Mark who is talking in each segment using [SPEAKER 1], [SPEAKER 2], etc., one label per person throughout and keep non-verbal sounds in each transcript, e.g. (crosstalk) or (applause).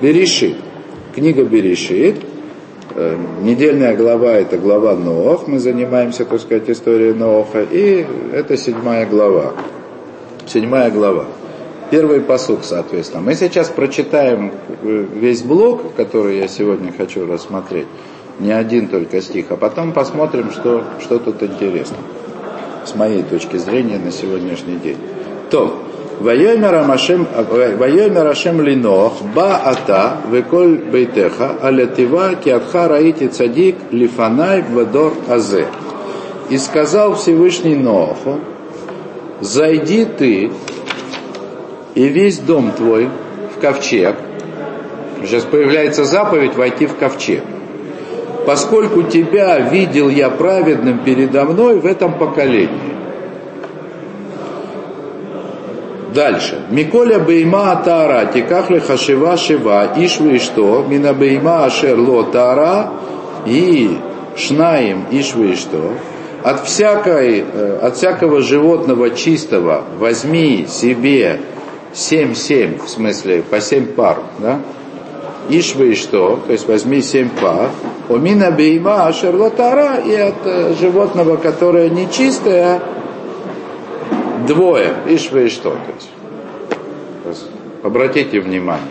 [SPEAKER 1] Берешит. Книга Берешит. Э, недельная глава это глава Ноах. Мы занимаемся, так сказать, историей Ноаха. И это седьмая глава. Седьмая глава. Первый посук, соответственно. Мы сейчас прочитаем э, весь блок, который я сегодня хочу рассмотреть. Не один только стих, а потом посмотрим, что, что тут интересно. С моей точки зрения на сегодняшний день. То, Вайомер Ашем Линох, Ба Ата, Веколь Бейтеха, Алятива, Киатха Раити Цадик, Лифанай, Вадор Азе. И сказал Всевышний Ноаху, зайди ты и весь дом твой в ковчег. Сейчас появляется заповедь войти в ковчег. Поскольку тебя видел я праведным передо мной в этом поколении. Дальше. Миколя бейма тара, тикахли хашива шива, ишвы что, мина бейма ашер ло тара, и шнаим ишвы что. От, всякой, э, от всякого животного чистого возьми себе семь-семь, в смысле, по семь пар, да? Ишвы что, то есть возьми семь пар, Омина бейма шерлотара, и от э, животного, которое нечистое, двое, ишвы и что. Обратите внимание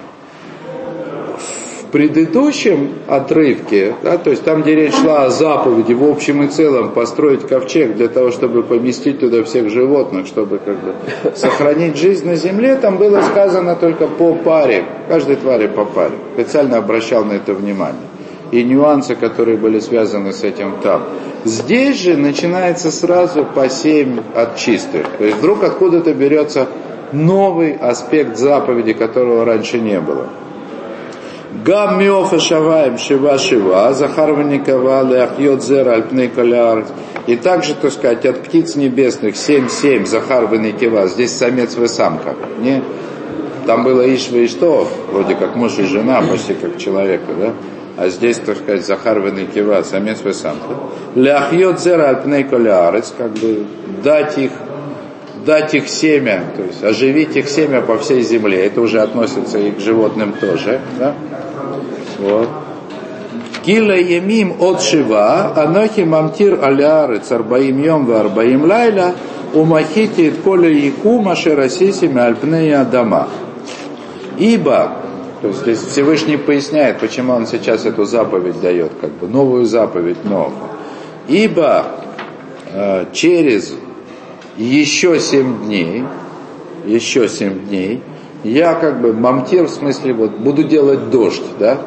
[SPEAKER 1] предыдущем отрывке, да, то есть там, где речь шла о заповеди в общем и целом построить ковчег для того, чтобы поместить туда всех животных, чтобы как бы сохранить жизнь на земле, там было сказано только по паре, каждой твари по паре. Специально обращал на это внимание. И нюансы, которые были связаны с этим там. Здесь же начинается сразу по семь от чистых. То есть вдруг откуда-то берется новый аспект заповеди, которого раньше не было. Гам миофа шаваем шива шива, Захар ваникава леахьот зер. И также, так сказать, от птиц небесных 7-7 Захар ваникива, здесь самец и самка. Не? Там было Ишва и что, вроде как муж и жена, почти как человека, да? А здесь, так сказать, Захар ваникива, самец и самка. Ляхьот зер альпней калярец, как бы дать их дать их семя, то есть оживить их семя по всей земле. Это уже относится и к животным тоже. Да? Вот. Кила емим от шива, анохи мамтир алярец арбаим йом ва арбаим лайла, умахити коля яку машерасисими альпнея дома. Ибо, то есть здесь Всевышний поясняет, почему он сейчас эту заповедь дает, как бы новую заповедь новую. Ибо э, через еще семь дней, еще семь дней, я как бы мамтир, в смысле, вот, буду делать дождь, да,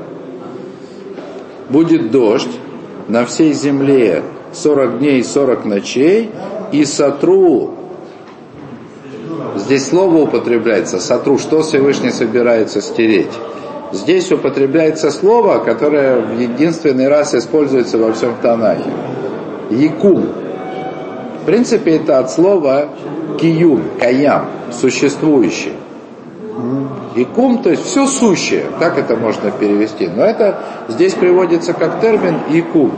[SPEAKER 1] будет дождь на всей земле 40 дней и 40 ночей, и сотру, здесь слово употребляется, сотру, что Всевышний собирается стереть. Здесь употребляется слово, которое в единственный раз используется во всем Танахе. Якум. В принципе, это от слова киюм, каям, существующий. И кум, то есть все сущее, так это можно перевести. Но это здесь приводится как термин икум.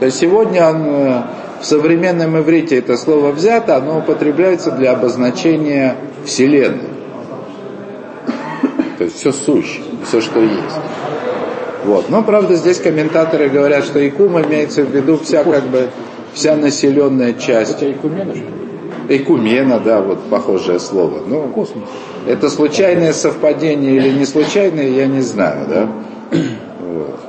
[SPEAKER 1] То есть сегодня он, э, в современном иврите это слово взято, оно употребляется для обозначения Вселенной. То есть все сущее, все, что есть. Вот. Но, правда, здесь комментаторы говорят, что икум имеется в виду вся как бы вся населенная часть. Это икумена, Экумена, да, вот похожее слово. Ну, Космос. Это случайное совпадение или не случайное, я не знаю, да. Вот.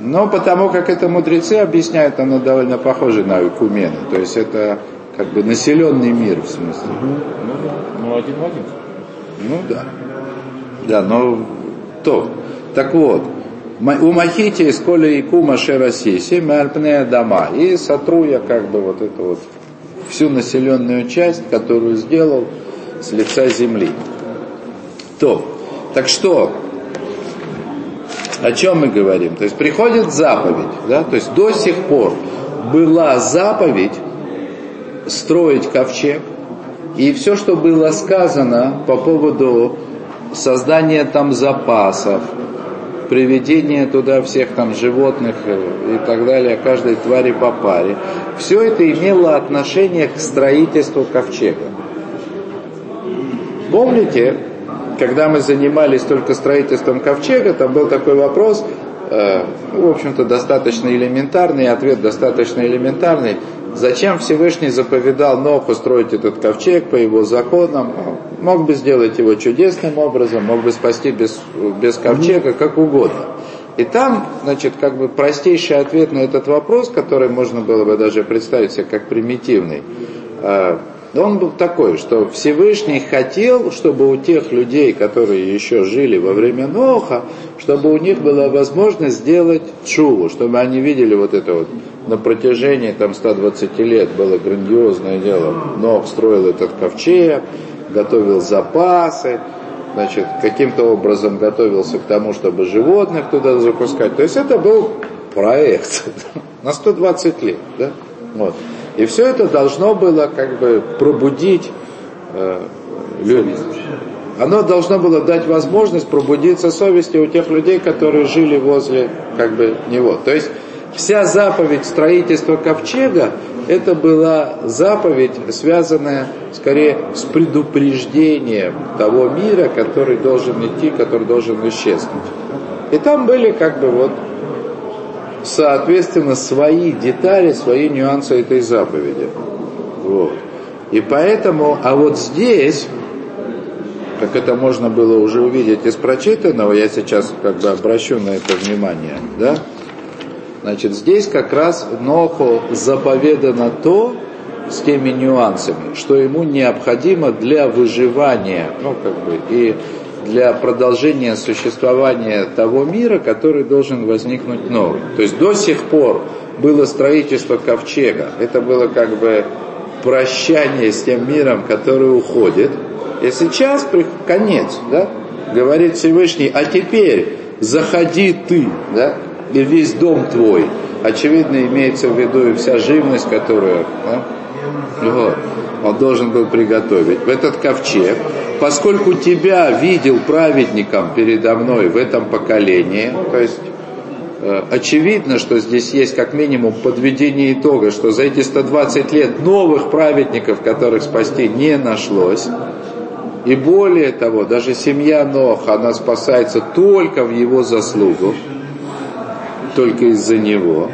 [SPEAKER 1] Но потому как это мудрецы объясняют, оно довольно похоже на Экумену. То есть это как бы населенный мир в смысле.
[SPEAKER 2] Ну, ну один в один.
[SPEAKER 1] Ну да. Да, но то. Так вот, у Махити из Коля и Кума Шерасиси, Мальпнея дома. И сотру я как бы вот это вот всю населенную часть, которую сделал с лица земли. То, так что, о чем мы говорим? То есть приходит заповедь, да, то есть до сих пор была заповедь строить ковчег, и все, что было сказано по поводу создания там запасов, приведение туда всех там животных и так далее, каждой твари по паре. Все это имело отношение к строительству ковчега. Помните, когда мы занимались только строительством ковчега, там был такой вопрос, в общем-то, достаточно элементарный, ответ достаточно элементарный. Зачем Всевышний заповедал Ноху строить этот ковчег по его законам? Мог бы сделать его чудесным образом, мог бы спасти без, без ковчега, как угодно. И там, значит, как бы простейший ответ на этот вопрос, который можно было бы даже представить себе как примитивный, э, он был такой, что Всевышний хотел, чтобы у тех людей, которые еще жили во время Ноха, чтобы у них была возможность сделать чуву, чтобы они видели вот это вот на протяжении там 120 лет было грандиозное дело. Нох строил этот ковчег, готовил запасы, значит, каким-то образом готовился к тому, чтобы животных туда запускать. То есть это был проект (laughs) на 120 лет. Да? Вот. И все это должно было как бы пробудить э, людей. Оно должно было дать возможность пробудиться совести у тех людей, которые жили возле как бы него. То есть вся заповедь строительства ковчега, это была заповедь, связанная скорее с предупреждением того мира, который должен идти, который должен исчезнуть. И там были как бы вот соответственно, свои детали, свои нюансы этой заповеди. Вот. И поэтому, а вот здесь, как это можно было уже увидеть из прочитанного, я сейчас как бы обращу на это внимание, да? Значит, здесь как раз Ноху заповедано то, с теми нюансами, что ему необходимо для выживания, ну, как бы, и для продолжения существования того мира, который должен возникнуть новый. То есть до сих пор было строительство ковчега, это было как бы прощание с тем миром, который уходит. И сейчас конец, да, говорит Всевышний, а теперь заходи ты, да, и весь дом твой. Очевидно, имеется в виду и вся живность, которую да, вот, он должен был приготовить в этот ковчег поскольку тебя видел праведником передо мной в этом поколении, то есть э, очевидно, что здесь есть как минимум подведение итога, что за эти 120 лет новых праведников, которых спасти не нашлось, и более того, даже семья Ноха, она спасается только в его заслугу, только из-за него.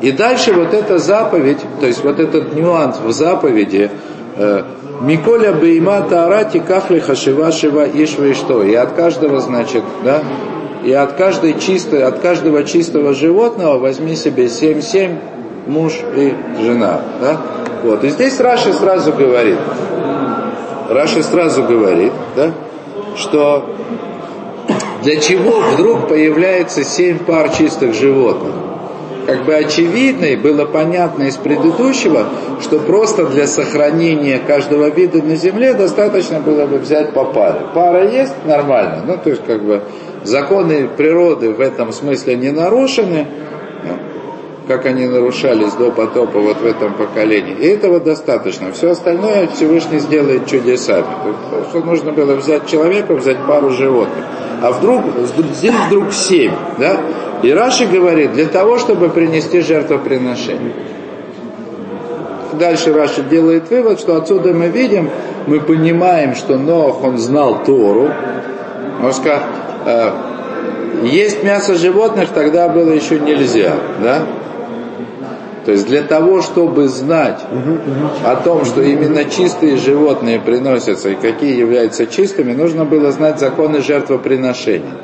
[SPEAKER 1] И дальше вот эта заповедь, то есть вот этот нюанс в заповеди, э, Миколя бейма таарати кахли хашива шива ишва и что. И от каждого, значит, да, и от каждой чистой, от каждого чистого животного возьми себе 7-7 муж и жена. Да? Вот. И здесь Раши сразу говорит, Раши сразу говорит, да, что для чего вдруг появляется семь пар чистых животных? Как бы очевидно и было понятно из предыдущего, что просто для сохранения каждого вида на Земле достаточно было бы взять по паре. Пара есть нормально, ну то есть как бы законы природы в этом смысле не нарушены, как они нарушались до потопа вот в этом поколении. И этого достаточно. Все остальное Всевышний сделает чудесами. Что нужно было взять человека, взять пару животных. А вдруг, здесь вдруг семь, да? И Раши говорит, для того, чтобы принести жертвоприношение. Дальше Раши делает вывод, что отсюда мы видим, мы понимаем, что Нох, он знал Тору. Он сказал, э, есть мясо животных тогда было еще нельзя, да? То есть для того, чтобы знать о том, что именно чистые животные приносятся и какие являются чистыми, нужно было знать законы жертвоприношения.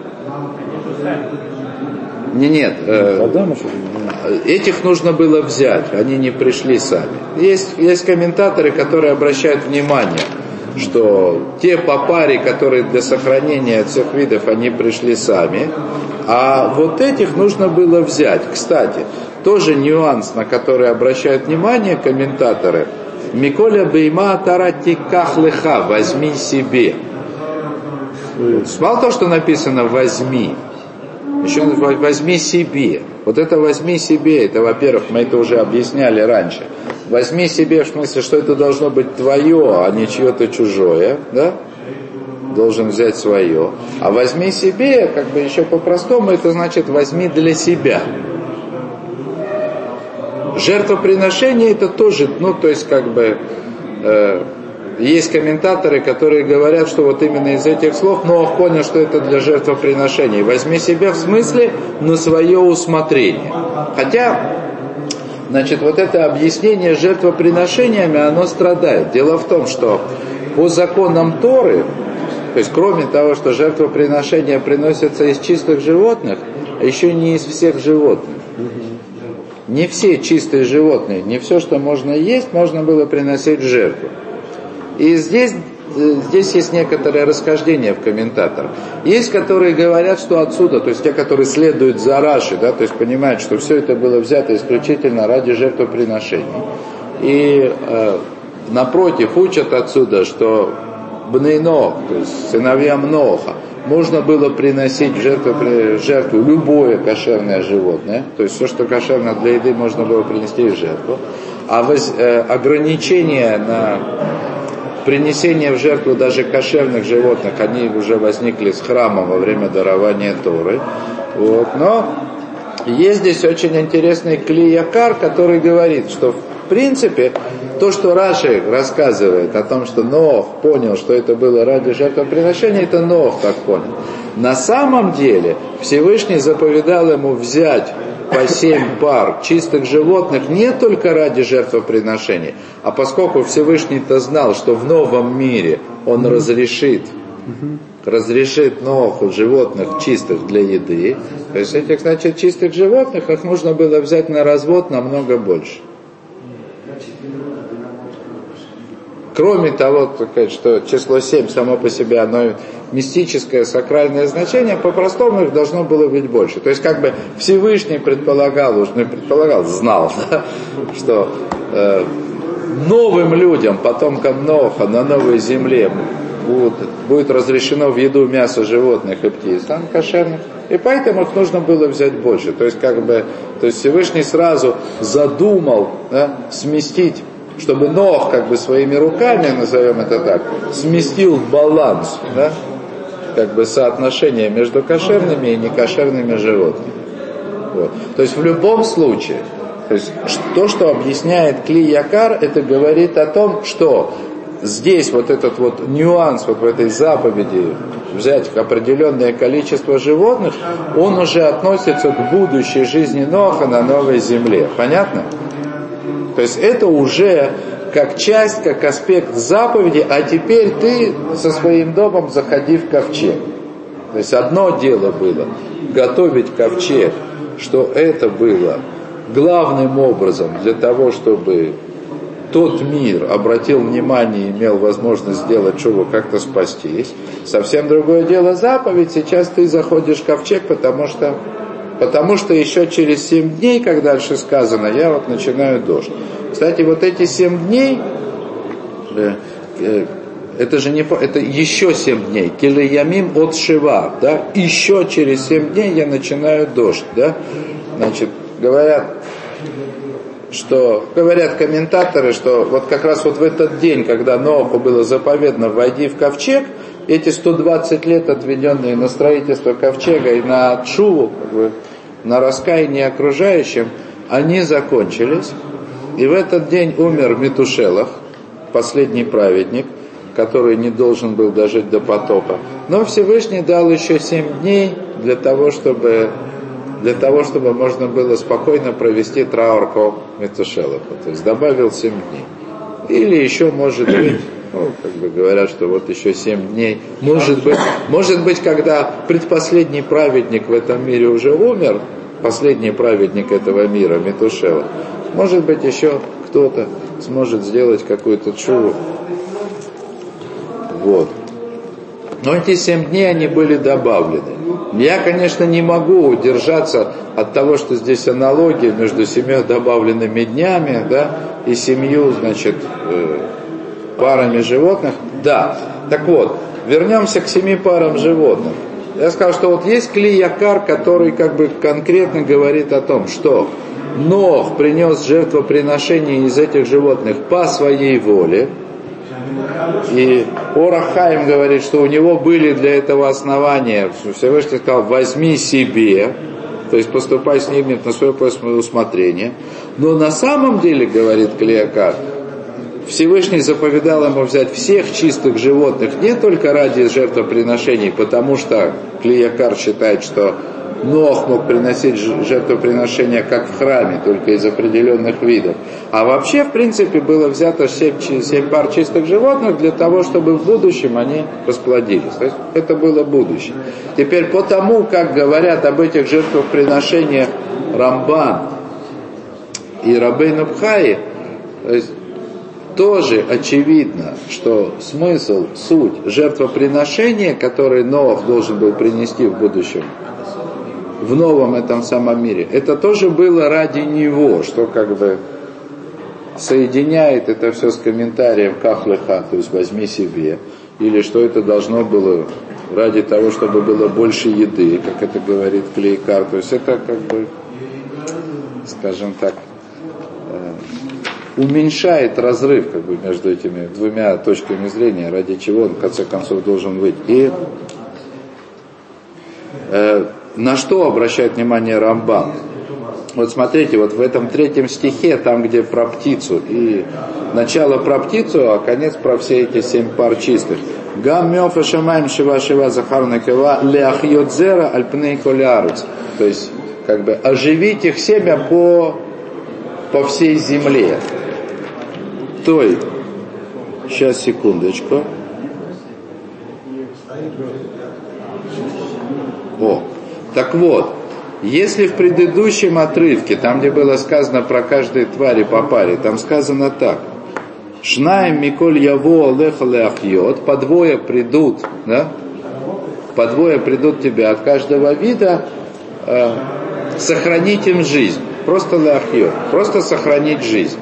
[SPEAKER 1] Не, нет. Э, этих нужно было взять, они не пришли сами. Есть, есть комментаторы, которые обращают внимание, что те по паре, которые для сохранения всех видов, они пришли сами, а вот этих нужно было взять. Кстати, тоже нюанс, на который обращают внимание комментаторы. Миколя бейма тарати кахлеха, возьми себе. Мало то, что написано возьми, еще возьми себе. Вот это возьми себе, это, во-первых, мы это уже объясняли раньше. Возьми себе в смысле, что это должно быть твое, а не чье-то чужое, да? Должен взять свое. А возьми себе, как бы еще по-простому, это значит возьми для себя. Жертвоприношение это тоже, ну, то есть как бы, э, есть комментаторы, которые говорят, что вот именно из этих слов Ноах понял, что это для жертвоприношения. Возьми себя в смысле на свое усмотрение. Хотя, значит, вот это объяснение жертвоприношениями, оно страдает. Дело в том, что по законам Торы, то есть кроме того, что жертвоприношения приносятся из чистых животных, а еще не из всех животных. Не все чистые животные, не все, что можно есть, можно было приносить в жертву. И здесь, э, здесь есть некоторое расхождение в комментаторах. Есть, которые говорят, что отсюда, то есть те, которые следуют за Раши, да, то есть понимают, что все это было взято исключительно ради жертвоприношений. И э, напротив учат отсюда, что Бнейно, то есть сыновьям Ноха, можно было приносить жертву, в жертву любое кошерное животное, то есть все, что кошерно для еды, можно было принести в жертву. А воз, э, ограничения на принесение в жертву даже кошерных животных, они уже возникли с храмом во время дарования Торы. Вот. Но есть здесь очень интересный клиякар, который говорит, что в принципе то, что Раши рассказывает о том, что Нох понял, что это было ради жертвоприношения, это Нох так понял. На самом деле Всевышний заповедал ему взять по семь пар чистых животных не только ради жертвоприношений, а поскольку Всевышний-то знал, что в новом мире он разрешит разрешит Ноху животных чистых для еды, то есть этих, значит, чистых животных, их нужно было взять на развод намного больше. Кроме того, что число 7 само по себе, оно мистическое, сакральное значение, по-простому их должно было быть больше. То есть как бы Всевышний предполагал, уж не предполагал, знал, (laughs) да, что э, новым людям, потомкам Ноха на новой земле будут, будет разрешено в еду мясо животных и птиц, там кошерных. И поэтому их нужно было взять больше. То есть как бы, то есть Всевышний сразу задумал да, сместить чтобы Нох как бы своими руками, назовем это так, сместил баланс, да, как бы соотношение между кошерными и некошерными животными. Вот. То есть в любом случае, то есть то, что объясняет Кли Якар, это говорит о том, что здесь вот этот вот нюанс вот в этой заповеди взять определенное количество животных, он уже относится к будущей жизни Ноха на новой земле. Понятно? То есть это уже как часть, как аспект заповеди, а теперь ты со своим домом заходи в ковчег. То есть одно дело было готовить ковчег, что это было главным образом для того, чтобы тот мир обратил внимание и имел возможность сделать чего как-то спастись. Совсем другое дело заповедь. Сейчас ты заходишь в ковчег, потому что Потому что еще через 7 дней, как дальше сказано, я вот начинаю дождь. Кстати, вот эти 7 дней, э, э, это же не это еще 7 дней. Килиямим от Шива, да? Еще через 7 дней я начинаю дождь, да? Значит, говорят, что говорят комментаторы, что вот как раз вот в этот день, когда Ноаху было заповедно войди в ковчег, эти 120 лет, отведенные на строительство ковчега и на Чуву, как бы, на раскаяние окружающим, они закончились. И в этот день умер Метушелах, последний праведник, который не должен был дожить до потопа. Но Всевышний дал еще семь дней для того, чтобы, для того, чтобы можно было спокойно провести траур по Метушелаху. То есть добавил семь дней. Или еще, может быть, ну, как бы говорят, что вот еще семь дней. Может быть, может быть, когда предпоследний праведник в этом мире уже умер, последний праведник этого мира, Метушела, может быть, еще кто-то сможет сделать какую-то чуву. Вот. Но эти семь дней они были добавлены. Я, конечно, не могу удержаться от того, что здесь аналогия между семью добавленными днями да, и семью, значит, э, парами животных. Да, так вот, вернемся к семи парам животных. Я сказал, что вот есть клиякар, который как бы конкретно говорит о том, что Нох принес жертвоприношение из этих животных по своей воле. И Орахаим говорит, что у него были для этого основания. Всевышний сказал, возьми себе, то есть поступай с ними на свое усмотрение. Но на самом деле, говорит Клеякар, Всевышний заповедал ему взять всех чистых животных не только ради жертвоприношений, потому что Клиякар считает, что Нох мог приносить жертвоприношения как в храме, только из определенных видов. А вообще, в принципе, было взято 7, 7 пар чистых животных для того, чтобы в будущем они расплодились. То есть это было будущее. Теперь по тому, как говорят об этих жертвоприношениях Рамбан и Рабейн Бхаи, то есть тоже очевидно, что смысл, суть жертвоприношения, которое Ноах должен был принести в будущем, в новом этом самом мире, это тоже было ради него, что как бы соединяет это все с комментарием кахлеха, то есть возьми себе, или что это должно было ради того, чтобы было больше еды, как это говорит Клейкар, то есть это как бы, скажем так, уменьшает разрыв как бы, между этими двумя точками зрения, ради чего он в конце концов должен быть. И э, на что обращает внимание Рамбан? Вот смотрите, вот в этом третьем стихе, там где про птицу, и начало про птицу, а конец про все эти семь пар чистых. Гам мёфа шамаем шива шива захарна кева ляхьодзера альпней колярус. То есть, как бы, оживить их семя по, по всей земле той, сейчас секундочку. О, так вот, если в предыдущем отрывке, там где было сказано про каждой твари по паре, там сказано так. Шнаем Миколь Яво Алеха по двое придут, да? По двое придут тебя от каждого вида, э, сохранить им жизнь. Просто леахьот, просто сохранить жизнь.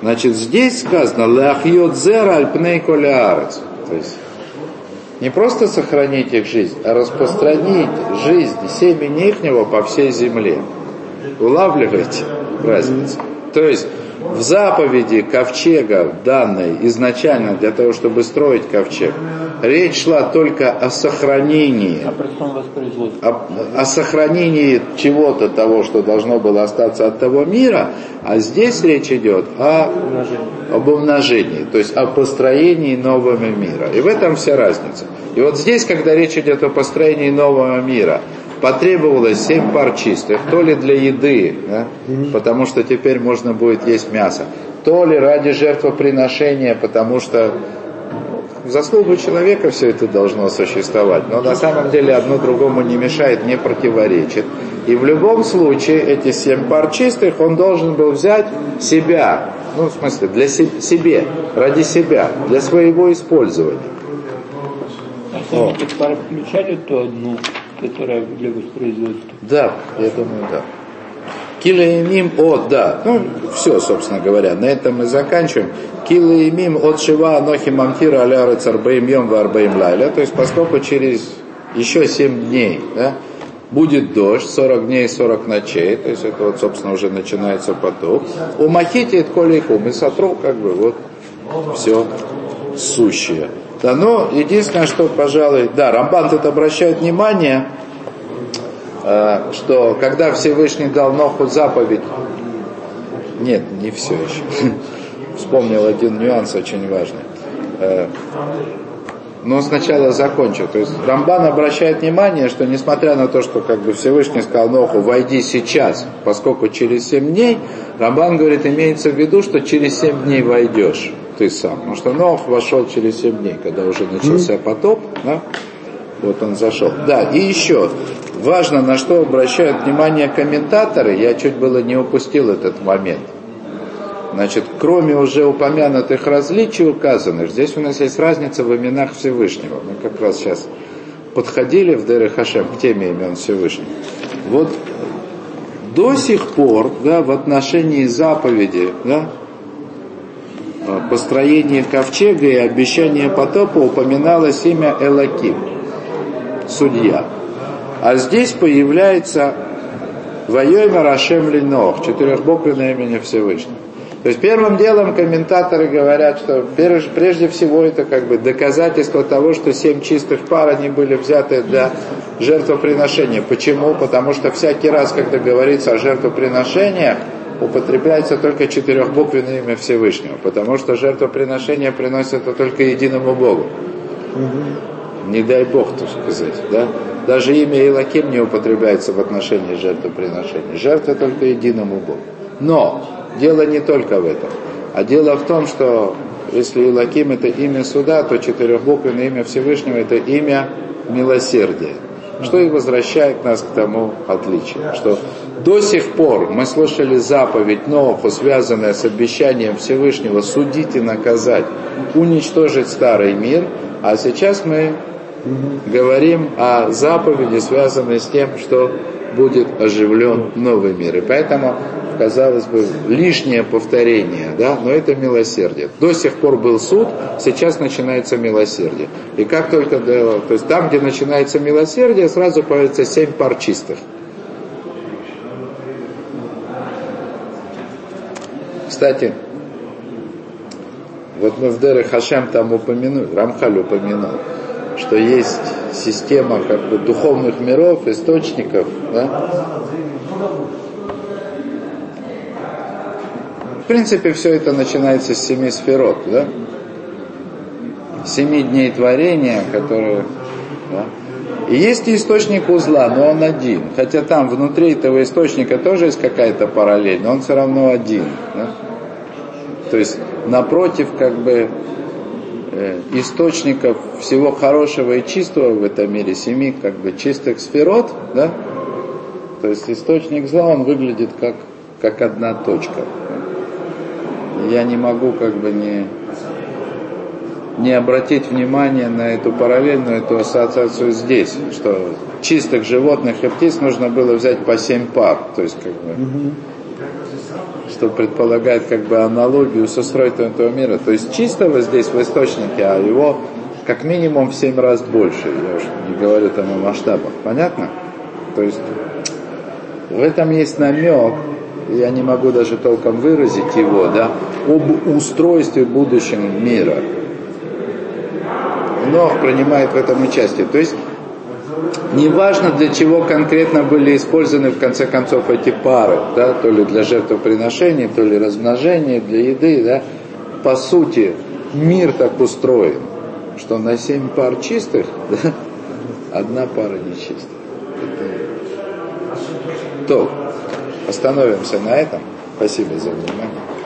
[SPEAKER 1] Значит, здесь сказано «Лахьот зера альпней колярец». То есть не просто сохранить их жизнь, а распространить жизнь семени ихнего по всей земле. Улавливаете разницу? То есть в заповеди ковчега данной изначально для того, чтобы строить ковчег, речь шла только о сохранении, о, о сохранении чего-то того, что должно было остаться от того мира, а здесь речь идет о, об умножении, то есть о построении нового мира. И в этом вся разница. И вот здесь, когда речь идет о построении нового мира, потребовалось семь пар чистых, то ли для еды, да, потому что теперь можно будет есть мясо, то ли ради жертвоприношения, потому что в заслугу человека все это должно существовать. Но на самом деле одно другому не мешает, не противоречит. И в любом случае эти семь пар чистых он должен был взять себя, ну в смысле для себе, ради себя, для своего использования.
[SPEAKER 3] А эти пары включали то одну, которая для воспроизводства?
[SPEAKER 1] Да, я думаю, да. Килаимим от, да, ну, все, собственно говоря, на этом мы заканчиваем. Килаимим от Шива Анохи Мамтира Аляра Царбаим Йом Варбаим Лайля, то есть поскольку через еще 7 дней, да, будет дождь, 40 дней и 40 ночей, то есть это вот, собственно, уже начинается поток. У Махити это колейхум, и сотру как бы вот все сущее. Да, но единственное, что, пожалуй, да, Рамбан тут обращает внимание, Э, что когда Всевышний дал Ноху заповедь, нет, не все еще, (laughs) вспомнил один нюанс очень важный. Э, но сначала закончу. То есть Рамбан обращает внимание, что несмотря на то, что как бы Всевышний сказал Ноху, войди сейчас, поскольку через 7 дней, Рамбан говорит, имеется в виду, что через 7 дней войдешь ты сам. Потому что Нох вошел через 7 дней, когда уже начался потоп, да? вот он зашел. Да, и еще, важно, на что обращают внимание комментаторы, я чуть было не упустил этот момент. Значит, кроме уже упомянутых различий указанных, здесь у нас есть разница в именах Всевышнего. Мы как раз сейчас подходили в Деры Хашем к теме имен Всевышнего. Вот до сих пор, да, в отношении заповеди, да, построения ковчега и обещания потопа упоминалось имя Элаким, судья. А здесь появляется Вайойма Рашем Линох, четырехбуквенное имя Всевышнего. То есть первым делом комментаторы говорят, что прежде всего это как бы доказательство того, что семь чистых пар, они были взяты для жертвоприношение. Почему? Потому что всякий раз, когда говорится о жертвоприношениях, употребляется только четырехбуквенное имя Всевышнего, потому что жертвоприношение приносится только единому Богу. Не дай Бог, так сказать. Да? Даже имя Илаким не употребляется в отношении жертвоприношения. Жертва только единому Богу. Но дело не только в этом. А дело в том, что если Илаким это имя суда, то четырехбуквенное имя Всевышнего это имя милосердия. Что и возвращает нас к тому отличию, что до сих пор мы слышали заповедь Ноху, связанная с обещанием Всевышнего судить и наказать, уничтожить старый мир, а сейчас мы говорим о заповеди, связанной с тем, что будет оживлен новый мир. И поэтому казалось бы, лишнее повторение, да, но это милосердие. До сих пор был суд, сейчас начинается милосердие. И как только, то есть там, где начинается милосердие, сразу появится семь пар чистых. Кстати, вот мы в Дере Хашем там упомянули, Рамхаль упомянул, что есть система как бы духовных миров, источников, да, принципе, все это начинается с семи сферот, да? Семи дней творения, которые... Да? И есть источник узла, но он один. Хотя там внутри этого источника тоже есть какая-то параллель, но он все равно один. Да? То есть напротив как бы э, источников всего хорошего и чистого в этом мире, семи как бы чистых сферот, да? То есть источник зла, он выглядит как, как одна точка я не могу как бы не, не обратить внимание на эту параллельную эту ассоциацию здесь, что чистых животных и птиц нужно было взять по семь пар, то есть как бы, угу. что предполагает как бы аналогию с устройством этого мира. То есть чистого здесь в источнике, а его как минимум в семь раз больше, я уж не говорю там о масштабах, понятно? То есть в этом есть намек, я не могу даже толком выразить его, да, об устройстве будущего мира. Нох принимает в этом участие. То есть, неважно для чего конкретно были использованы в конце концов эти пары, да, то ли для жертвоприношения, то ли размножения, для еды, да, по сути, мир так устроен, что на семь пар чистых, (laughs) да, одна пара нечистых. То, остановимся на этом. Спасибо за внимание.